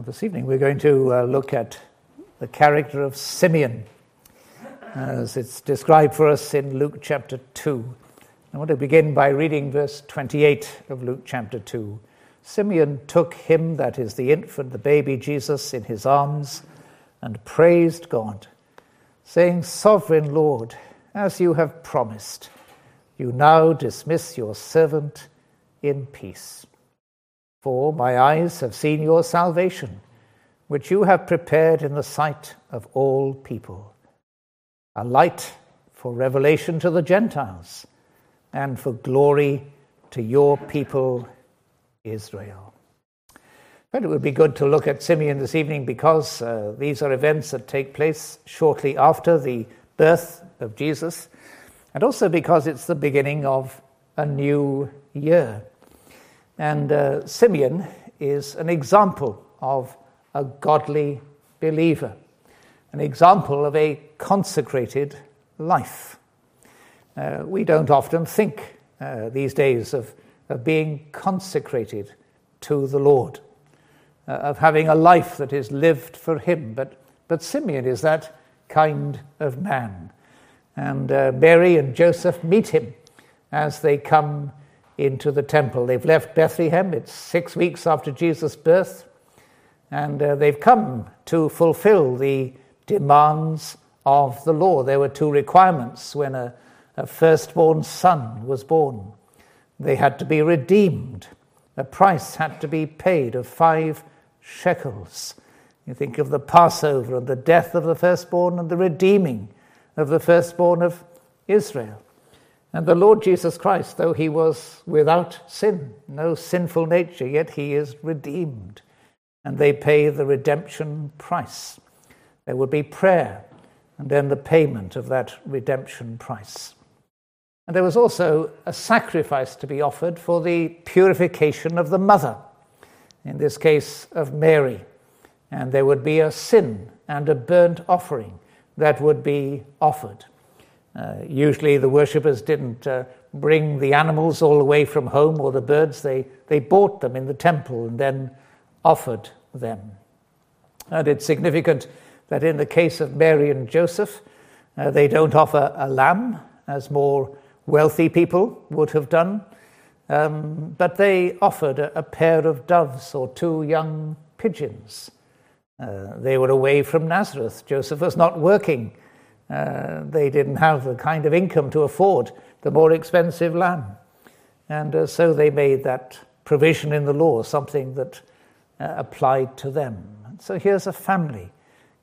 Well, this evening we're going to uh, look at the character of Simeon as it's described for us in Luke chapter 2. I want to begin by reading verse 28 of Luke chapter 2. Simeon took him, that is the infant, the baby Jesus, in his arms and praised God, saying, Sovereign Lord, as you have promised, you now dismiss your servant in peace. For my eyes have seen your salvation, which you have prepared in the sight of all people, a light for revelation to the Gentiles and for glory to your people Israel. But it would be good to look at Simeon this evening because uh, these are events that take place shortly after the birth of Jesus, and also because it's the beginning of a new year. And uh, Simeon is an example of a godly believer, an example of a consecrated life. Uh, we don't often think uh, these days of, of being consecrated to the Lord, uh, of having a life that is lived for Him. But, but Simeon is that kind of man. And uh, Mary and Joseph meet him as they come into the temple. They've left Bethlehem, it's six weeks after Jesus' birth, and uh, they've come to fulfill the demands of the law. There were two requirements when a, a firstborn son was born they had to be redeemed, a price had to be paid of five shekels. You think of the Passover and the death of the firstborn and the redeeming of the firstborn of Israel. And the Lord Jesus Christ, though he was without sin, no sinful nature, yet he is redeemed. And they pay the redemption price. There would be prayer and then the payment of that redemption price. And there was also a sacrifice to be offered for the purification of the mother, in this case of Mary. And there would be a sin and a burnt offering that would be offered. Uh, usually, the worshippers didn't uh, bring the animals all the way from home or the birds, they, they bought them in the temple and then offered them. And it's significant that in the case of Mary and Joseph, uh, they don't offer a lamb, as more wealthy people would have done, um, but they offered a, a, pair of doves or two young pigeons. Uh, they were away from Nazareth. Joseph was not working uh, they didn't have the kind of income to afford the more expensive lamb. And uh, so they made that provision in the law, something that uh, applied to them. so here's a family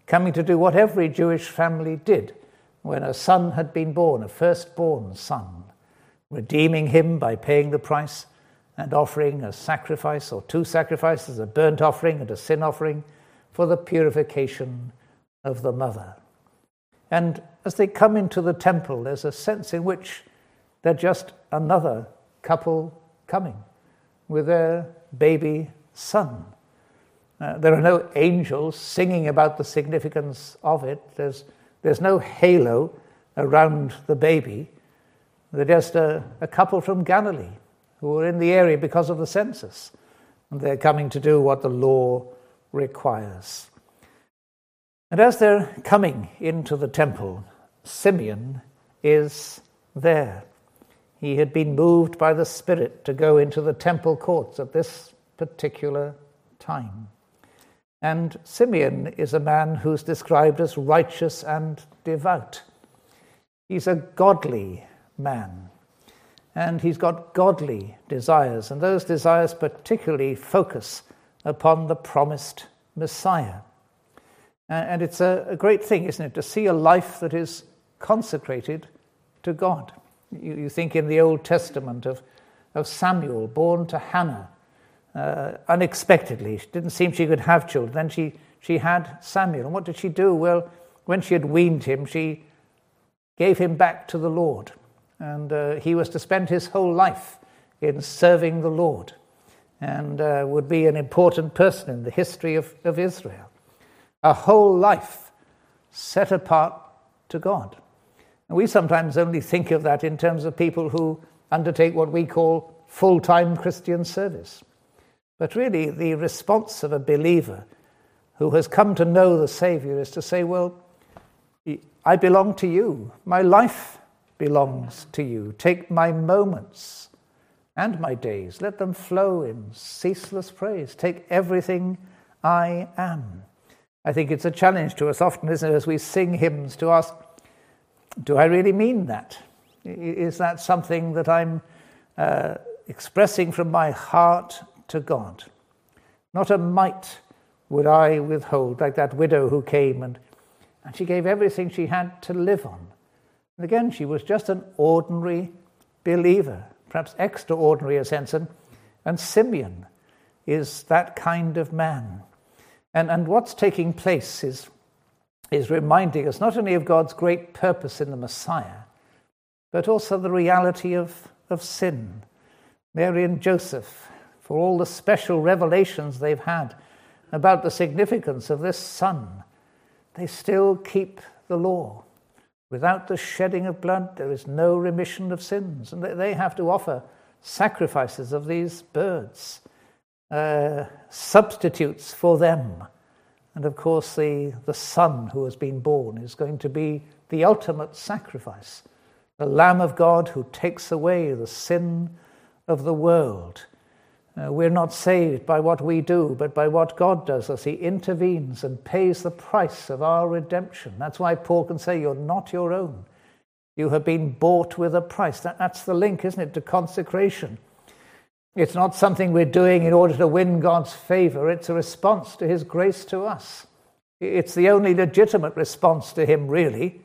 coming to do what every Jewish family did when a son had been born, a firstborn son, redeeming him by paying the price and offering a sacrifice or two sacrifices, a burnt offering and a sin offering for the purification of the mother. And as they come into the temple, there's a sense in which they're just another couple coming with their baby son. Uh, there are no angels singing about the significance of it. There's, there's no halo around the baby. They're just a, a couple from Galilee who are in the area because of the census. And they're coming to do what the law requires. And as they're coming into the temple, Simeon is there. He had been moved by the Spirit to go into the temple courts at this particular time. And Simeon is a man who's described as righteous and devout. He's a godly man. And he's got godly desires, and those desires particularly focus upon the promised Messiah. And it's a, great thing, isn't it, to see a life that is consecrated to God. You, think in the Old Testament of, of Samuel, born to Hannah uh, unexpectedly. She didn't seem she could have children. Then she, she had Samuel. And what did she do? Well, when she had weaned him, she gave him back to the Lord. And uh, he was to spend his whole life in serving the Lord and uh, would be an important person in the history of, of Israel a whole life set apart to God. And we sometimes only think of that in terms of people who undertake what we call full time Christian service. But really, the response of a believer who has come to know the Savior is to say, Well, I belong to you. My life belongs to you. Take my moments and my days, let them flow in ceaseless praise. Take everything I am. I think it's a challenge to us often, isn't it, as we sing hymns to ask, Do I really mean that? Is that something that I'm uh, expressing from my heart to God? Not a mite would I withhold, like that widow who came and, and she gave everything she had to live on. And again, she was just an ordinary believer, perhaps extraordinary as Henson. And Simeon is that kind of man. And, and what's taking place is, is reminding us not only of God's great purpose in the Messiah, but also the reality of, of sin. Mary and Joseph, for all the special revelations they've had about the significance of this son, they still keep the law. Without the shedding of blood, there is no remission of sins. And they have to offer sacrifices of these birds, uh, substitutes for them. And of course, the, the Son who has been born is going to be the ultimate sacrifice, the Lamb of God who takes away the sin of the world. Uh, we're not saved by what we do, but by what God does as He intervenes and pays the price of our redemption. That's why Paul can say, You're not your own. You have been bought with a price. That, that's the link, isn't it, to consecration. It's not something we're doing in order to win God's favor, it's a response to His grace to us. It's the only legitimate response to Him, really,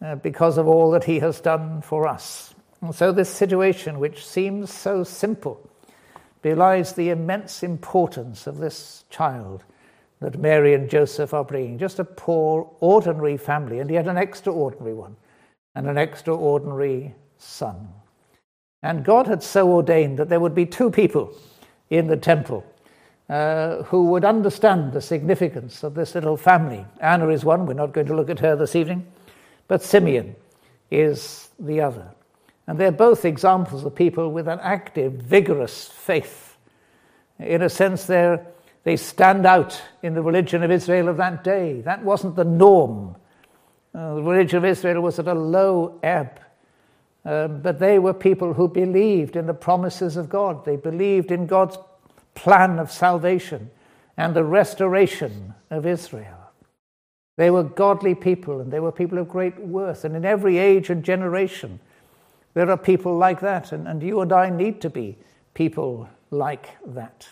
uh, because of all that He has done for us. And so, this situation, which seems so simple, belies the immense importance of this child that Mary and Joseph are bringing. Just a poor, ordinary family, and yet an extraordinary one, and an extraordinary son. And God had so ordained that there would be two people in the temple uh, who would understand the significance of this little family. Anna is one, we're not going to look at her this evening, but Simeon is the other. And they're both examples of people with an active, vigorous faith. In a sense, they're, they stand out in the religion of Israel of that day. That wasn't the norm. Uh, the religion of Israel was at a low ebb. Um, but they were people who believed in the promises of God. They believed in God's plan of salvation and the restoration of Israel. They were godly people and they were people of great worth. And in every age and generation, there are people like that, and, and you and I need to be people like that.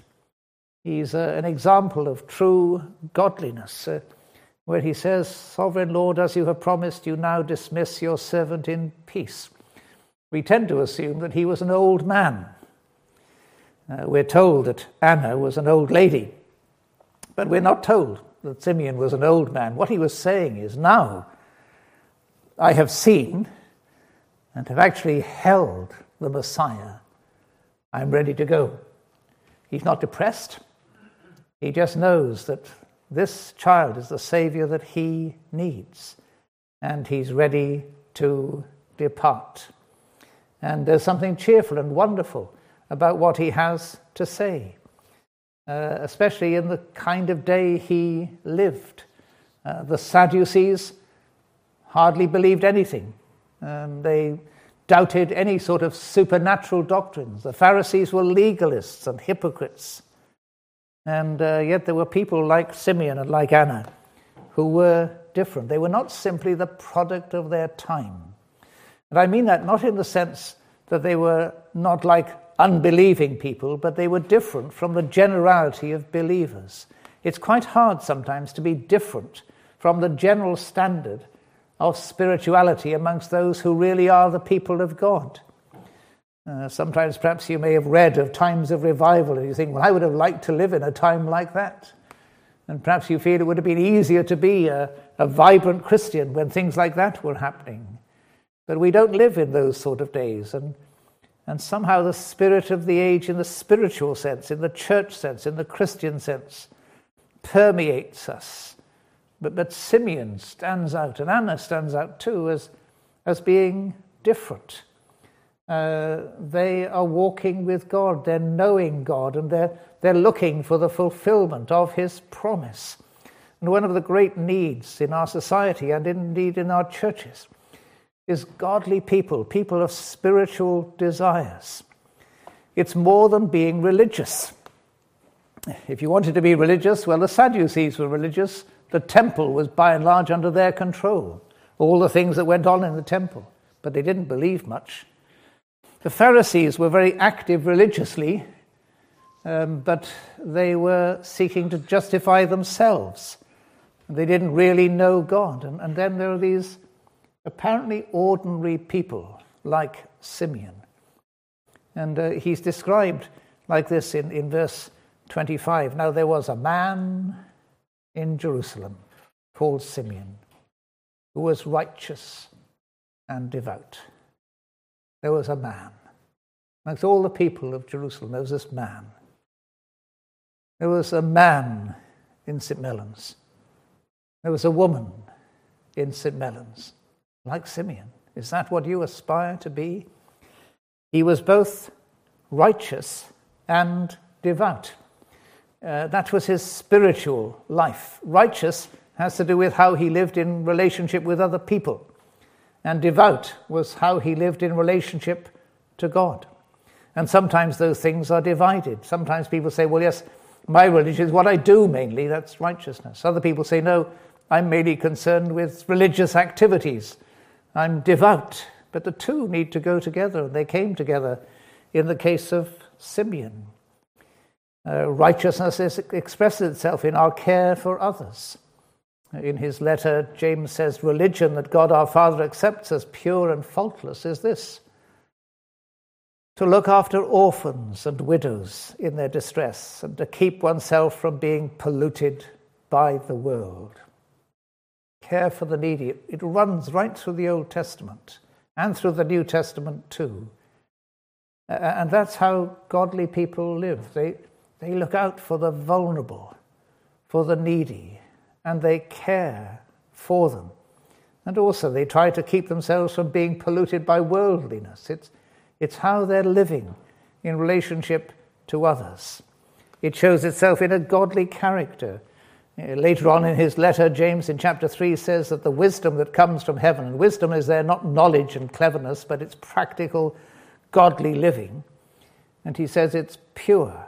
He's uh, an example of true godliness, uh, where he says, Sovereign Lord, as you have promised, you now dismiss your servant in peace. We tend to assume that he was an old man. Uh, we're told that Anna was an old lady, but we're not told that Simeon was an old man. What he was saying is, Now I have seen and have actually held the Messiah, I'm ready to go. He's not depressed. He just knows that this child is the Savior that he needs, and he's ready to depart. And there's something cheerful and wonderful about what he has to say, uh, especially in the kind of day he lived. Uh, the Sadducees hardly believed anything um, they doubted any sort of supernatural doctrines. The Pharisees were legalists and hypocrites. And uh, yet there were people like Simeon and like Anna who were different. They were not simply the product of their time. And I mean that not in the sense that they were not like unbelieving people, but they were different from the generality of believers. It's quite hard sometimes to be different from the general standard of spirituality amongst those who really are the people of God. Uh, sometimes perhaps you may have read of times of revival and you think, well, I would have liked to live in a time like that. And perhaps you feel it would have been easier to be a, a vibrant Christian when things like that were happening. But we don't live in those sort of days. And, and somehow the spirit of the age, in the spiritual sense, in the church sense, in the Christian sense, permeates us. But, but Simeon stands out, and Anna stands out too, as, as being different. Uh, they are walking with God, they're knowing God, and they're, they're looking for the fulfillment of His promise. And one of the great needs in our society and indeed in our churches is godly people, people of spiritual desires. It's more than being religious. If you wanted to be religious, well, the Sadducees were religious. The temple was by and large under their control, all the things that went on in the temple, but they didn't believe much. The Pharisees were very active religiously, um, but they were seeking to justify themselves. They didn't really know God. And, and then there are these apparently ordinary people like Simeon. And uh, he's described like this in, in verse 25. Now there was a man in Jerusalem called Simeon who was righteous and devout. There was a man. Amongst all the people of Jerusalem, there was this man. There was a man in St. Mellons. There was a woman in St. Mellons, like Simeon. Is that what you aspire to be? He was both righteous and devout. Uh, that was his spiritual life. Righteous has to do with how he lived in relationship with other people, and devout was how he lived in relationship to God. And sometimes those things are divided. Sometimes people say, well, yes, my religion is what I do mainly, that's righteousness. Other people say, no, I'm mainly concerned with religious activities. I'm devout. But the two need to go together. And they came together in the case of Simeon. Uh, righteousness is, expresses itself in our care for others. In his letter, James says, Religion that God our Father accepts as pure and faultless is this to look after orphans and widows in their distress and to keep oneself from being polluted by the world care for the needy. It runs right through the Old Testament and through the New Testament too. And that's how godly people live. They, they look out for the vulnerable, for the needy, and they care for them. And also, they try to keep themselves from being polluted by worldliness. It's, it's how they're living in relationship to others. It shows itself in a godly character later on in his letter, James in chapter 3 says that the wisdom that comes from heaven, and wisdom is there not knowledge and cleverness, but it's practical, godly living. And he says it's pure,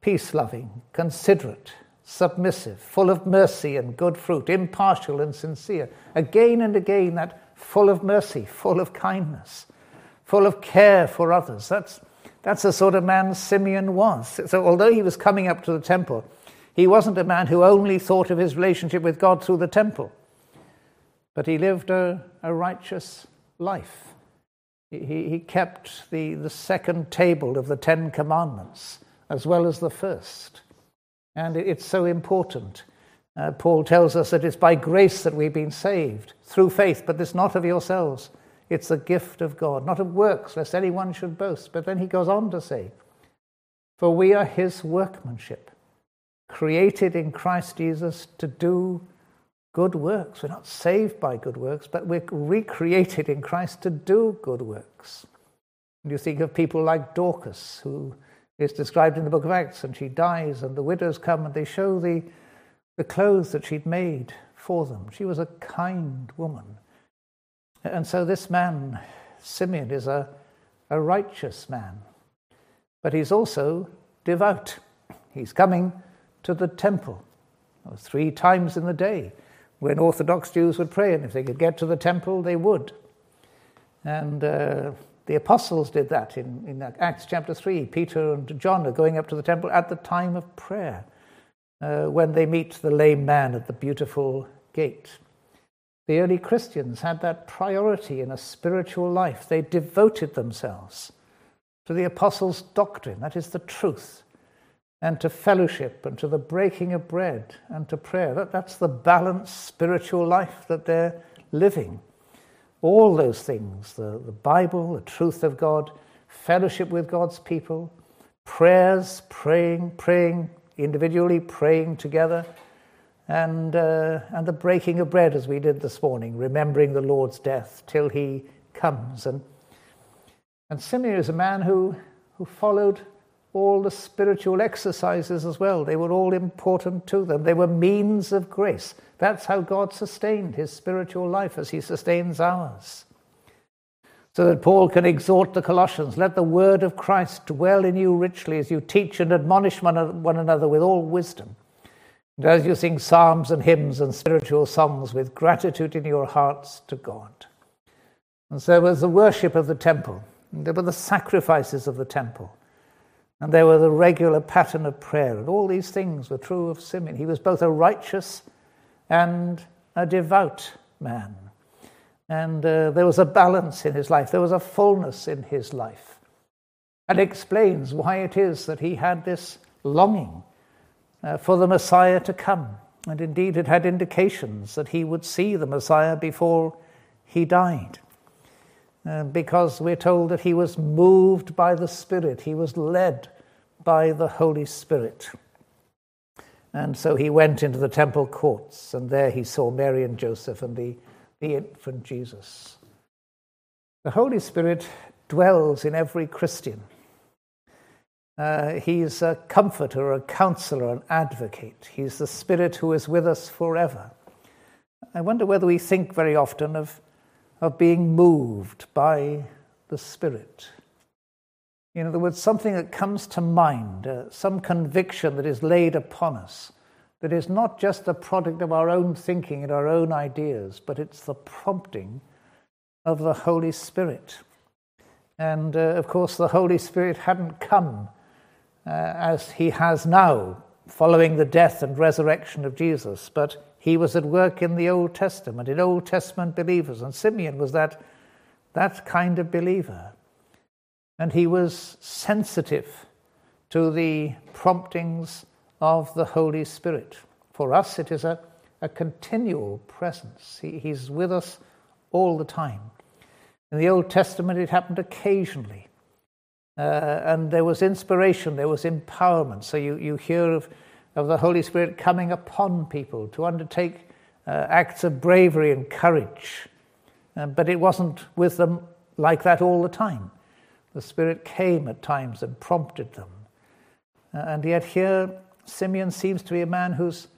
peace loving, considerate, submissive, full of mercy and good fruit, impartial and sincere. Again and again, that full of mercy, full of kindness, full of care for others. That's, that's the sort of man Simeon was. So, although he was coming up to the temple, he wasn't a man who only thought of his relationship with God through the temple, but he lived a, a righteous life. He, he kept the, the second table of the Ten Commandments as well as the first. And it's so important. Uh, Paul tells us that it's by grace that we've been saved through faith, but it's not of yourselves. It's a gift of God, not of works, lest anyone should boast. But then he goes on to say, For we are his workmanship created in Christ Jesus to do good works. We're not saved by good works, but we're recreated in Christ to do good works. And you think of people like Dorcas, who is described in the book of Acts, and she dies, and the widows come and they show the, the clothes that she'd made for them. She was a kind woman. And so this man, Simeon, is a, a righteous man, but he's also devout. He's coming to the temple three times in the day when Orthodox Jews would pray, and if they could get to the temple, they would. And uh, the apostles did that in, in Acts chapter 3. Peter and John are going up to the temple at the time of prayer uh, when they meet the lame man at the beautiful gate. The early Christians had that priority in a spiritual life. They devoted themselves to the apostles' doctrine, that is the truth, and to fellowship and to the breaking of bread and to prayer. That, that's the balanced spiritual life that they're living. All those things the, the Bible, the truth of God, fellowship with God's people, prayers, praying, praying individually, praying together, and, uh, and the breaking of bread as we did this morning, remembering the Lord's death till he comes. And, and Simeon is a man who, who followed all the spiritual exercises as well. They were all important to them. They were means of grace. That's how God sustained his spiritual life as he sustains ours. So that Paul can exhort the Colossians let the word of Christ dwell in you richly as you teach and admonish one another with all wisdom. And as you sing psalms and hymns and spiritual songs with gratitude in your hearts to God. And so there was the worship of the temple, there were the sacrifices of the temple. And there was a regular pattern of prayer. And all these things were true of Simeon. He was both a righteous and a devout man. And uh, there was a balance in his life, there was a fullness in his life. And explains why it is that he had this longing uh, for the Messiah to come. And indeed, it had indications that he would see the Messiah before he died. Uh, because we're told that he was moved by the Spirit, he was led by the Holy Spirit. And so he went into the temple courts, and there he saw Mary and Joseph and the, the infant Jesus. The Holy Spirit dwells in every Christian. Uh, he's a comforter, a counselor, an advocate. He's the Spirit who is with us forever. I wonder whether we think very often of of being moved by the Spirit. In other words, something that comes to mind, uh, some conviction that is laid upon us, that is not just the product of our own thinking and our own ideas, but it's the prompting of the Holy Spirit. And uh, of course, the Holy Spirit hadn't come uh, as he has now, following the death and resurrection of Jesus, but he was at work in the Old Testament, in Old Testament believers, and Simeon was that, that kind of believer. And he was sensitive to the promptings of the Holy Spirit. For us, it is a, a continual presence. He, he's with us all the time. In the Old Testament, it happened occasionally. Uh, and there was inspiration, there was empowerment. So you, you hear of of the Holy Spirit coming upon people to undertake uh, acts of bravery and courage. Uh, but it wasn't with them like that all the time. The Spirit came at times and prompted them. Uh, and yet, here, Simeon seems to be a man who's,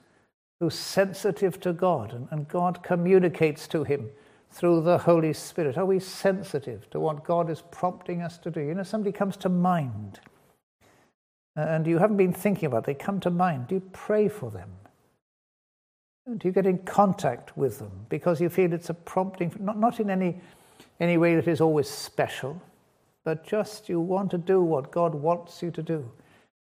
who's sensitive to God, and, and God communicates to him through the Holy Spirit. Are we sensitive to what God is prompting us to do? You know, somebody comes to mind and you haven't been thinking about, they come to mind. Do you pray for them? Do you get in contact with them because you feel it's a prompting, not, not in any, any way that is always special, but just you want to do what God wants you to do.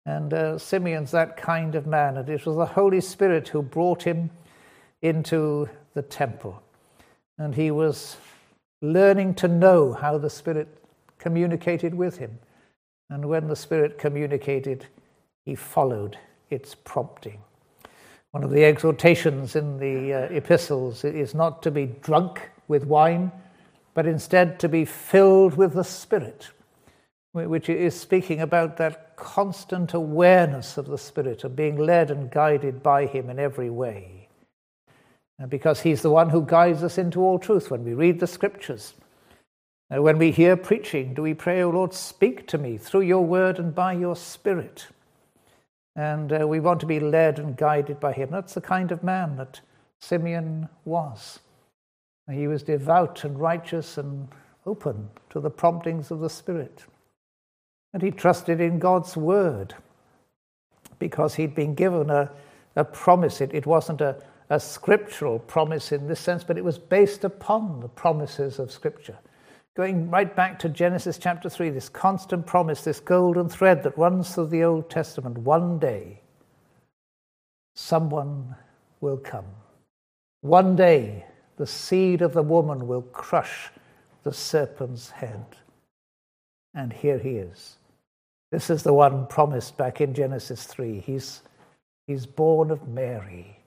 And uh, Simeon's that kind of man, and it was the Holy Spirit who brought him into the temple. And he was learning to know how the Spirit communicated with him. And when the Spirit communicated, he followed its prompting. One of the exhortations in the uh, epistles is not to be drunk with wine, but instead to be filled with the Spirit, which is speaking about that constant awareness of the Spirit, of being led and guided by Him in every way. And Because He's the one who guides us into all truth. When we read the Scriptures, uh, when we hear preaching, do we pray, O Lord, speak to me through your word and by your spirit? And uh, we want to be led and guided by him. That's the kind of man that Simeon was. He was devout and righteous and open to the promptings of the Spirit. And he trusted in God's word because he'd been given a, a promise. It, it wasn't a, a scriptural promise in this sense, but it was based upon the promises of Scripture going right back to Genesis chapter 3, this constant promise, this golden thread that runs through the Old Testament. One day, someone will come. One day, the seed of the woman will crush the serpent's head. And here he is. This is the one promised back in Genesis 3. He's, he's born of Mary.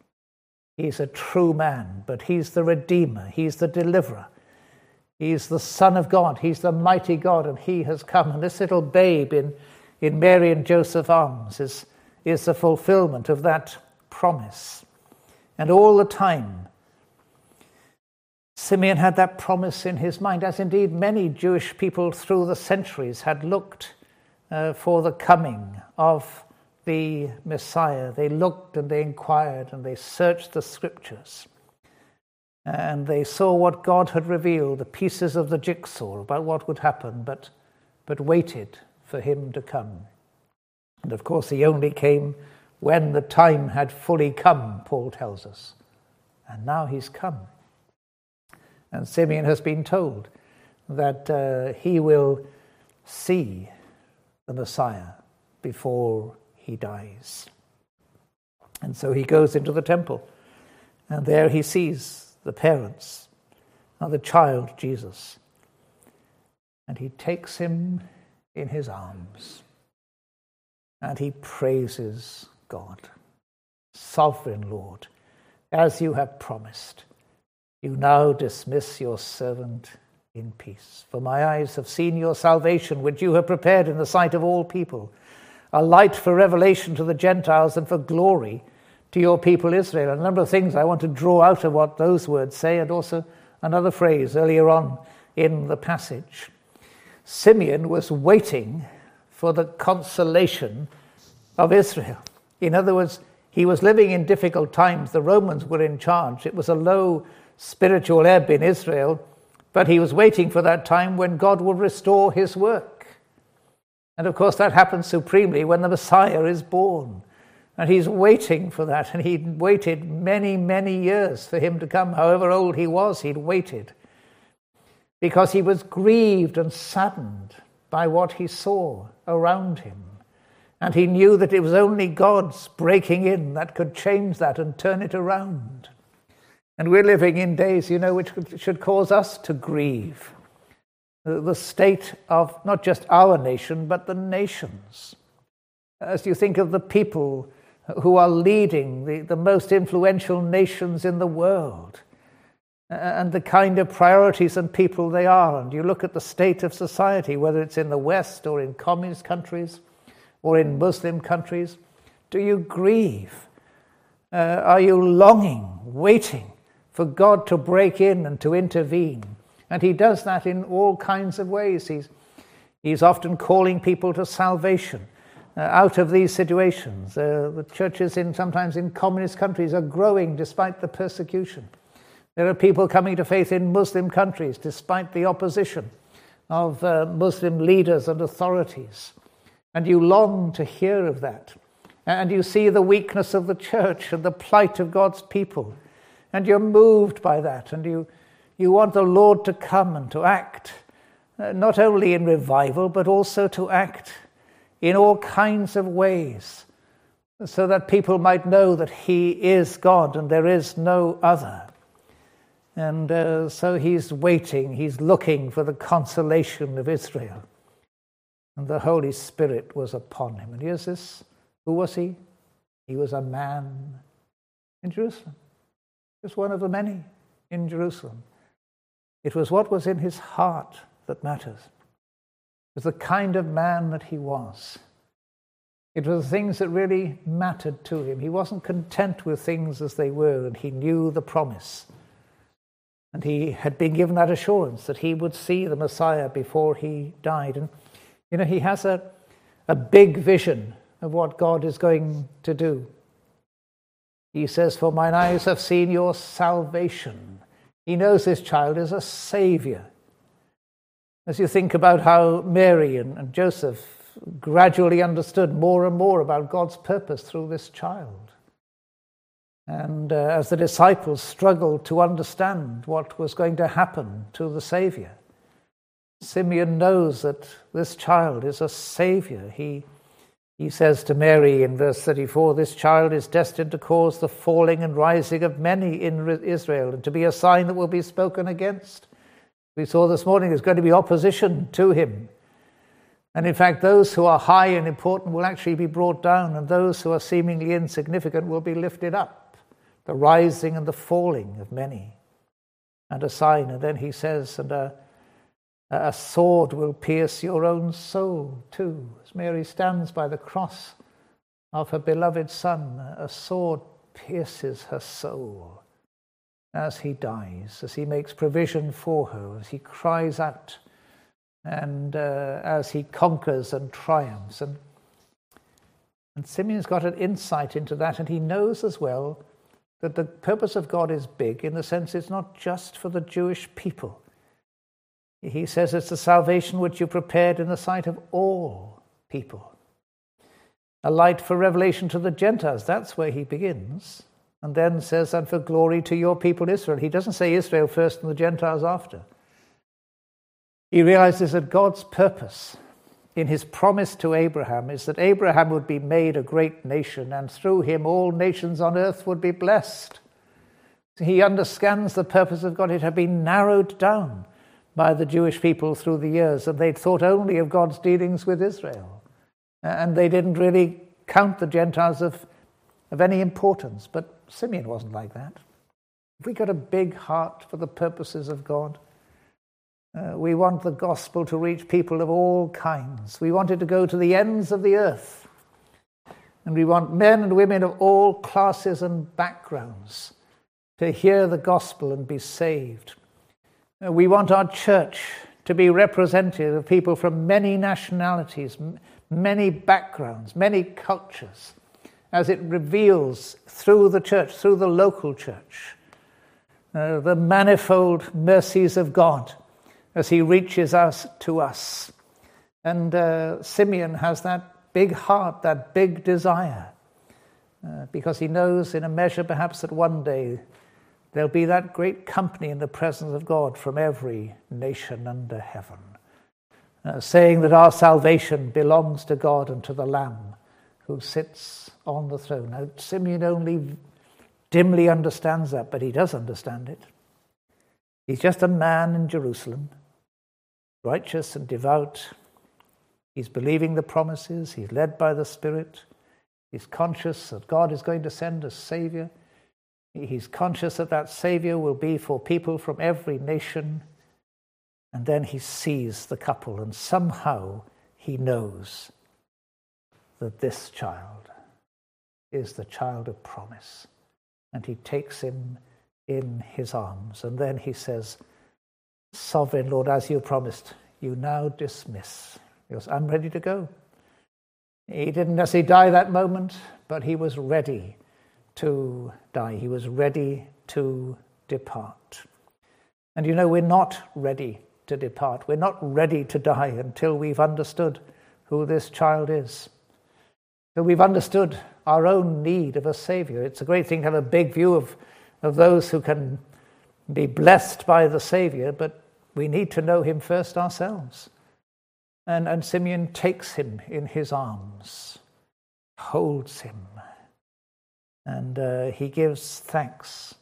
He's a true man, but he's the Redeemer, he's the deliverer. He's the Son of God. He's the mighty God, and He has come. And this little babe in, in Mary and Joseph's arms is, is the fulfillment of that promise. And all the time, Simeon had that promise in his mind, as indeed many Jewish people through the centuries had looked uh, for the coming of the Messiah. They looked and they inquired and they searched the scriptures. And they saw what God had revealed, the pieces of the jigsaw about what would happen, but, but waited for him to come. And of course, he only came when the time had fully come, Paul tells us. And now he's come. And Simeon has been told that uh, he will see the Messiah before he dies. And so he goes into the temple, and there he sees the parents and the child Jesus. And he takes him in his arms and he praises God. Sovereign Lord, as you have promised, you now dismiss your servant in peace. For my eyes have seen your salvation, which you have prepared in the sight of all people, a light for revelation to the Gentiles and for glory to your people Israel. A number of things I want to draw out of what those words say, and also another phrase earlier on in the passage. Simeon was waiting for the consolation of Israel. In other words, he was living in difficult times. The Romans were in charge. It was a low spiritual ebb in Israel, but he was waiting for that time when God would restore his work. And of course, that happens supremely when the Messiah is born. And he's waiting for that. And he'd waited many, many years for him to come. However old he was, he'd waited. Because he was grieved and saddened by what he saw around him. And he knew that it was only God's breaking in that could change that and turn it around. And we're living in days, you know, which should cause us to grieve the state of not just our nation, but the nations. As you think of the people who are leading the, the most influential nations in the world and the kind of priorities and people they are, and you look at the state of society, whether it's in the West or in communist countries or in Muslim countries, do you grieve? Uh, are you longing, waiting for God to break in and to intervene? And He does that in all kinds of ways. He's, he's often calling people to salvation. Uh, out of these situations. Uh, the churches in sometimes in communist countries are growing despite the persecution. There are people coming to faith in Muslim countries despite the opposition of uh, Muslim leaders and authorities. And you long to hear of that. And you see the weakness of the church and the plight of God's people. And you're moved by that. And you, you want the Lord to come and to act, uh, not only in revival, but also to act in all kinds of ways, so that people might know that He is God and there is no other. And uh, so He's waiting, He's looking for the consolation of Israel and the Holy Spirit was upon him. And here's this who was he? He was a man in Jerusalem, just one of the many in Jerusalem. It was what was in his heart that matters. It was the kind of man that he was. It was the things that really mattered to him. He wasn't content with things as they were, and he knew the promise. And he had been given that assurance that he would see the Messiah before he died. And you know, he has a, a big vision of what God is going to do. He says, For mine eyes have seen your salvation. He knows this child is a savior. As you think about how Mary and, and Joseph gradually understood more and more about God's purpose through this child. And uh, as the disciples struggled to understand what was going to happen to the Savior, Simeon knows that this child is a savior. He, he says to Mary in verse 34 This child is destined to cause the falling and rising of many in Israel and to be a sign that will be spoken against. We saw this morning there's going to be opposition to him. And in fact, those who are high and important will actually be brought down, and those who are seemingly insignificant will be lifted up. The rising and the falling of many. And a sign. And then he says, and a a sword will pierce your own soul too. As Mary stands by the cross of her beloved Son, a sword pierces her soul as he dies, as he makes provision for her, as he cries out and uh, as he conquers and triumphs. And, and Simeon's got an insight into that, and he knows as well that the purpose of God is big in the sense it's not just for the Jewish people. He says it's the salvation which you prepared in the sight of all people. A light for revelation to the Gentiles, that's where he begins. And then says, and for glory to your people Israel. He doesn't say Israel first and the Gentiles after. He realizes that God's purpose in his promise to Abraham is that Abraham would be made a great nation, and through him all nations on earth would be blessed. He understands the purpose of God. It had been narrowed down by the Jewish people through the years, and they'd thought only of God's dealings with Israel. And they didn't really count the Gentiles of, of any importance. But Simeon wasn't like that. If we got a big heart for the purposes of God, uh, we want the gospel to reach people of all kinds. We want it to go to the ends of the earth. And we want men and women of all classes and backgrounds to hear the gospel and be saved. Uh, we want our church to be representative of people from many nationalities, many backgrounds, many cultures, as it reveals through the church, through the local church, uh, the manifold mercies of God as he reaches us to us. And uh, Simeon has that big heart, that big desire, uh, because he knows in a measure perhaps that one day there'll be that great company in the presence of God from every nation under heaven, uh, saying that our salvation belongs to God and to the Lamb who sits on the throne. Now, Simeon only dimly understands that, but he does understand it. He's just a man in Jerusalem righteous and devout. He's believing the promises. He's led by the Spirit. He's conscious that God is going to send a Savior. He's conscious that that Savior will be for people from every nation. And then he sees the couple, and somehow he knows that this child is the child of promise. And he takes him in his arms. And then he says, Sovereign Lord, as you promised, you now dismiss. He goes, I'm ready to go. He didn't necessarily die that moment, but he was ready to die. He was ready to depart. And you know, we're not ready to depart. We're not ready to die until we've understood who this child is. That we've understood our own need of a Savior. It's a great thing to have a big view of, of those who can be blessed by the Savior, but we need to know him first ourselves. And, and Simeon takes him in his arms, holds him, and uh, he gives thanks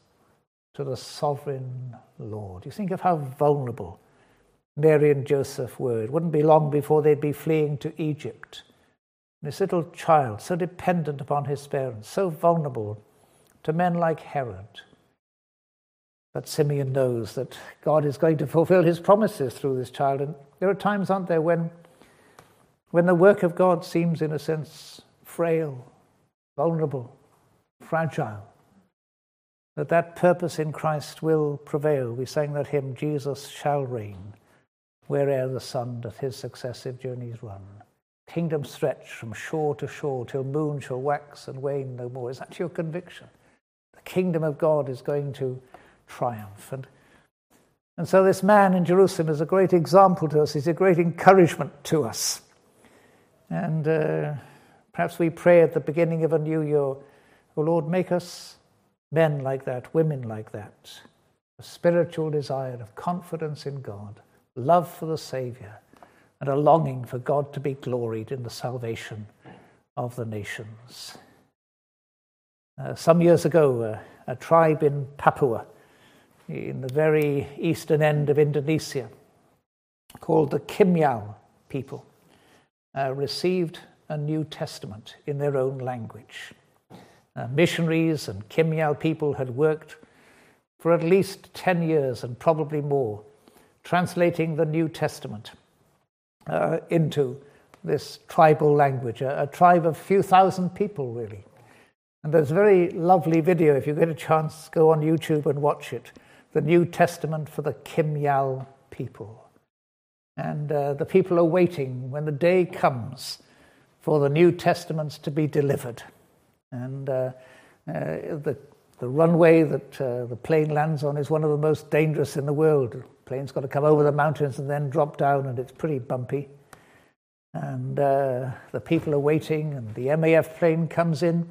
to the sovereign Lord. You think of how vulnerable Mary and Joseph were. It wouldn't be long before they'd be fleeing to Egypt. This little child, so dependent upon his parents, so vulnerable to men like Herod. But Simeon knows that God is going to fulfill his promises through this child. And there are times, aren't there, when, when the work of God seems, in a sense, frail, vulnerable, fragile. That that purpose in Christ will prevail. We sang that hymn, Jesus shall reign, where'er the sun doth his successive journeys run. Kingdom stretch from shore to shore till moon shall wax and wane no more. Is that your conviction? The kingdom of God is going to triumph. And, and so this man in Jerusalem is a great example to us, he's a great encouragement to us. And uh, perhaps we pray at the beginning of a new year, oh Lord, make us men like that, women like that. A spiritual desire of confidence in God, love for the Savior, and a longing for God to be gloried in the salvation of the nations. Uh, some years ago, uh, a tribe in Papua in the very eastern end of Indonesia called the Kimyal people uh, received a New Testament in their own language. Uh, missionaries and Kimyal people had worked for at least 10 years and probably more, translating the New Testament uh, into this tribal language, a, a tribe of a few thousand people, really. And there's a very lovely video, if you get a chance, go on YouTube and watch it the New Testament for the Kimyal people. And uh, the people are waiting when the day comes for the New Testaments to be delivered. And uh, uh, the, the runway that uh, the plane lands on is one of the most dangerous in the world. The plane's got to come over the mountains and then drop down, and it's pretty bumpy. And uh, the people are waiting, and the MAF plane comes in,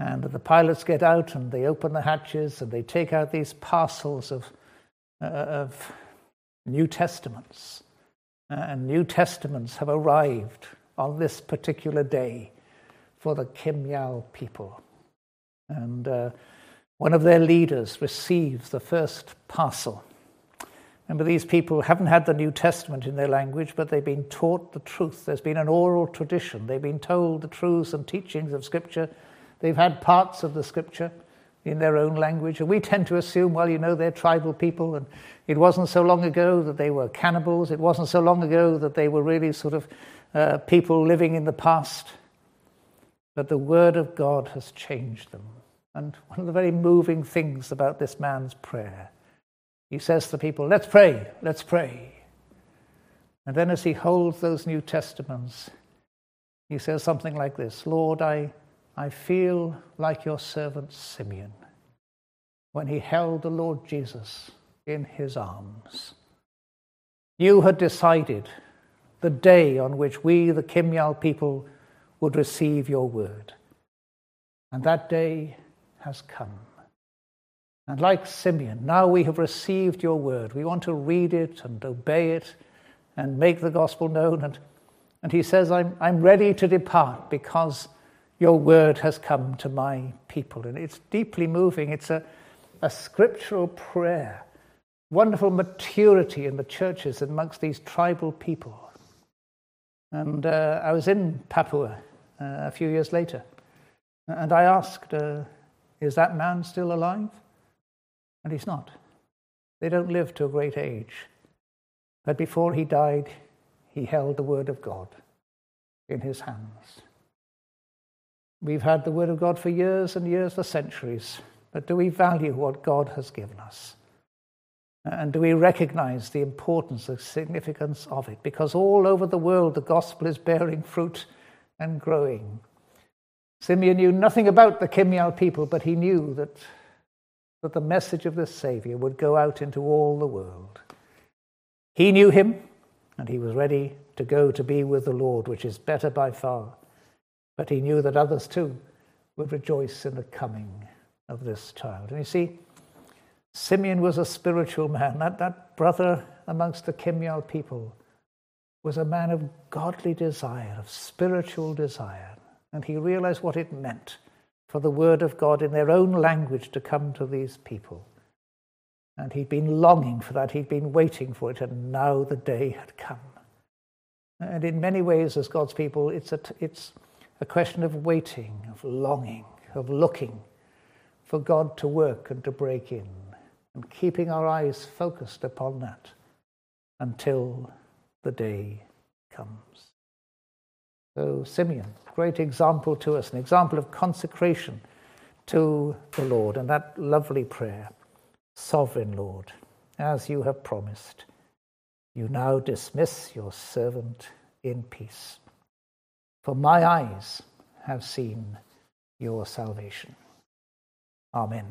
and the pilots get out and they open the hatches and they take out these parcels of, of New Testaments. Uh, and New Testaments have arrived on this particular day for the Kimyal people. And uh, one of their leaders receives the first parcel. Remember, these people haven't had the New Testament in their language, but they've been taught the truth. There's been an oral tradition. They've been told the truths and teachings of Scripture. They've had parts of the Scripture in their own language. And we tend to assume, well, you know, they're tribal people, and it wasn't so long ago that they were cannibals. It wasn't so long ago that they were really sort of uh, people living in the past. But the Word of God has changed them. And one of the very moving things about this man's prayer, he says to people, Let's pray, let's pray. And then as he holds those New Testaments, he says something like this Lord, I, I feel like your servant Simeon when he held the Lord Jesus in his arms. You had decided the day on which we, the Kimyal people, would receive your word. And that day has come. And like Simeon, now we have received your word. We want to read it and obey it and make the gospel known. And, and he says, I'm, I'm ready to depart because your word has come to my people. And it's deeply moving. It's a, a scriptural prayer, wonderful maturity in the churches amongst these tribal people. And uh, I was in Papua a few years later, and I asked, uh, Is that man still alive? And he's not. They don't live to a great age. But before he died, he held the Word of God in his hands. We've had the Word of God for years and years, for centuries, but do we value what God has given us? And do we recognize the importance, the significance of it? Because all over the world, the gospel is bearing fruit and growing. Simeon knew nothing about the Kimyal people, but he knew that, that the message of the Savior would go out into all the world. He knew him, and he was ready to go to be with the Lord, which is better by far. But he knew that others too would rejoice in the coming of this child. And you see, Simeon was a spiritual man. That, that brother amongst the Kimyal people was a man of godly desire, of spiritual desire. And he realized what it meant for the word of God in their own language to come to these people. And he'd been longing for that, he'd been waiting for it, and now the day had come. And in many ways, as God's people, it's a, it's a question of waiting, of longing, of looking for God to work and to break in and keeping our eyes focused upon that until the day comes. So, Simeon, great example to us, an example of consecration to the Lord, and that lovely prayer Sovereign Lord, as you have promised, you now dismiss your servant in peace. For my eyes have seen your salvation. Amen.